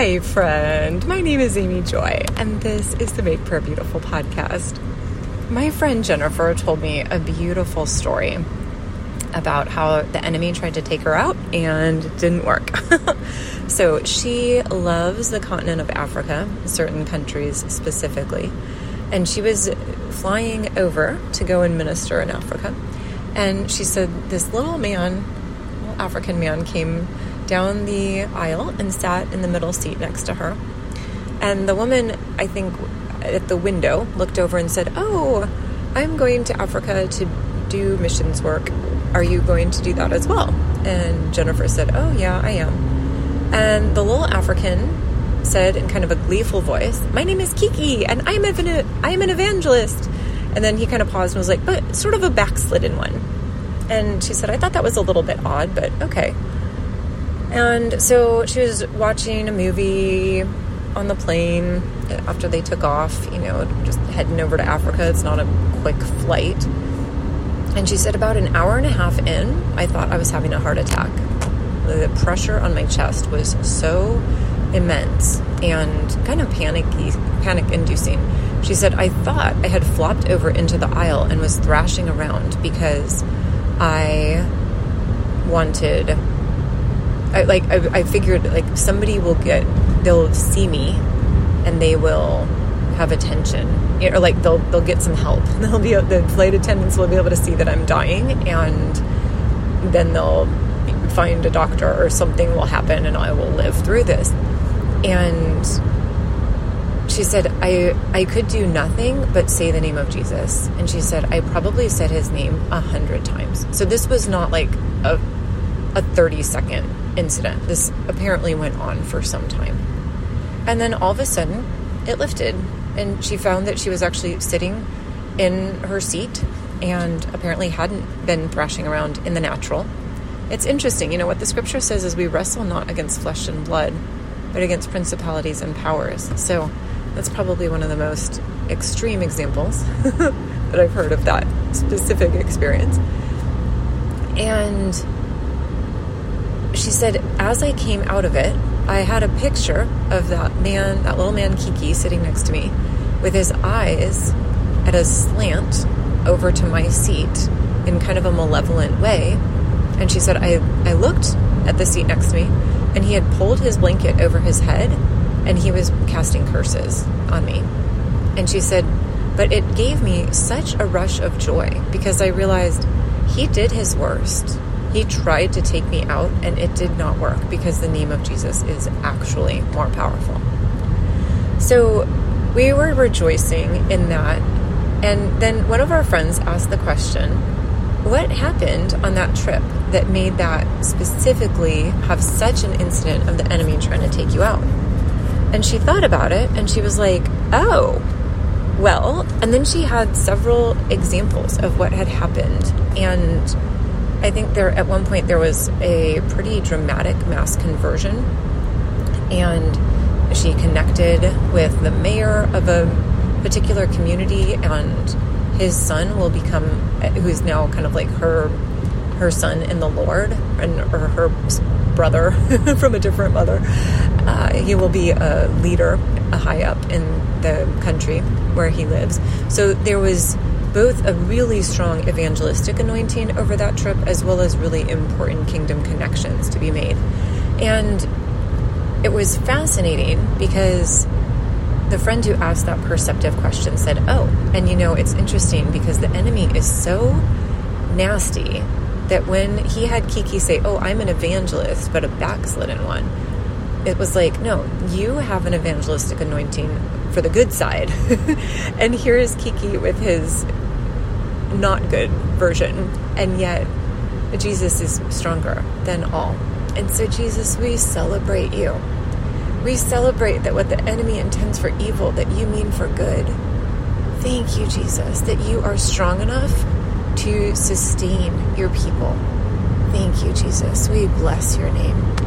Hi, friend. My name is Amy Joy, and this is the Make Prayer Beautiful podcast. My friend Jennifer told me a beautiful story about how the enemy tried to take her out and didn't work. so she loves the continent of Africa, certain countries specifically, and she was flying over to go and minister in Africa. And she said this little man, African man, came down the aisle and sat in the middle seat next to her. And the woman, I think, at the window looked over and said, Oh, I'm going to Africa to do missions work. Are you going to do that as well? And Jennifer said, Oh, yeah, I am. And the little African said in kind of a gleeful voice, My name is Kiki, and I'm an, I'm an evangelist. And then he kind of paused and was like, But sort of a backslidden one. And she said, I thought that was a little bit odd, but okay. And so she was watching a movie on the plane after they took off, you know, just heading over to Africa. It's not a quick flight. And she said, about an hour and a half in, I thought I was having a heart attack. The pressure on my chest was so immense and kind of panicky, panic inducing. She said, I thought I had flopped over into the aisle and was thrashing around because I wanted I, like I, I figured like somebody will get they'll see me and they will have attention. Or like they'll they'll get some help. They'll be the flight attendants will be able to see that I'm dying and then they'll find a doctor or something will happen and I will live through this. And she said I I could do nothing but say the name of Jesus. And she said I probably said his name a hundred times. So this was not like a a 30 second incident. This apparently went on for some time. And then all of a sudden, it lifted, and she found that she was actually sitting in her seat and apparently hadn't been thrashing around in the natural. It's interesting, you know, what the scripture says is we wrestle not against flesh and blood, but against principalities and powers. So that's probably one of the most extreme examples that I've heard of that specific experience. And she said, as I came out of it, I had a picture of that man, that little man Kiki, sitting next to me with his eyes at a slant over to my seat in kind of a malevolent way. And she said, I, I looked at the seat next to me, and he had pulled his blanket over his head and he was casting curses on me. And she said, but it gave me such a rush of joy because I realized he did his worst he tried to take me out, and it did not work because the name of Jesus is actually more powerful. So we were rejoicing in that. And then one of our friends asked the question what happened on that trip that made that specifically have such an incident of the enemy trying to take you out? And she thought about it and she was like, oh, well, and then she had several examples of what had happened. And I think there at one point there was a pretty dramatic mass conversion, and she connected with the mayor of a particular community, and his son will become, who's now kind of like her her son in the Lord, and or her brother from a different mother. Uh, he will be a leader, a high up in the country where he lives. So there was both a really strong evangelistic anointing over that trip as well as really important kingdom connections to be made. And it was fascinating because the friend who asked that perceptive question said, Oh, and you know, it's interesting because the enemy is so nasty that when he had Kiki say, Oh, I'm an evangelist, but a backslidden one, it was like, No, you have an evangelistic anointing for the good side. and here is Kiki with his not good version. And yet, Jesus is stronger than all. And so, Jesus, we celebrate you. We celebrate that what the enemy intends for evil, that you mean for good. Thank you, Jesus, that you are strong enough to sustain your people. Thank you, Jesus. We bless your name.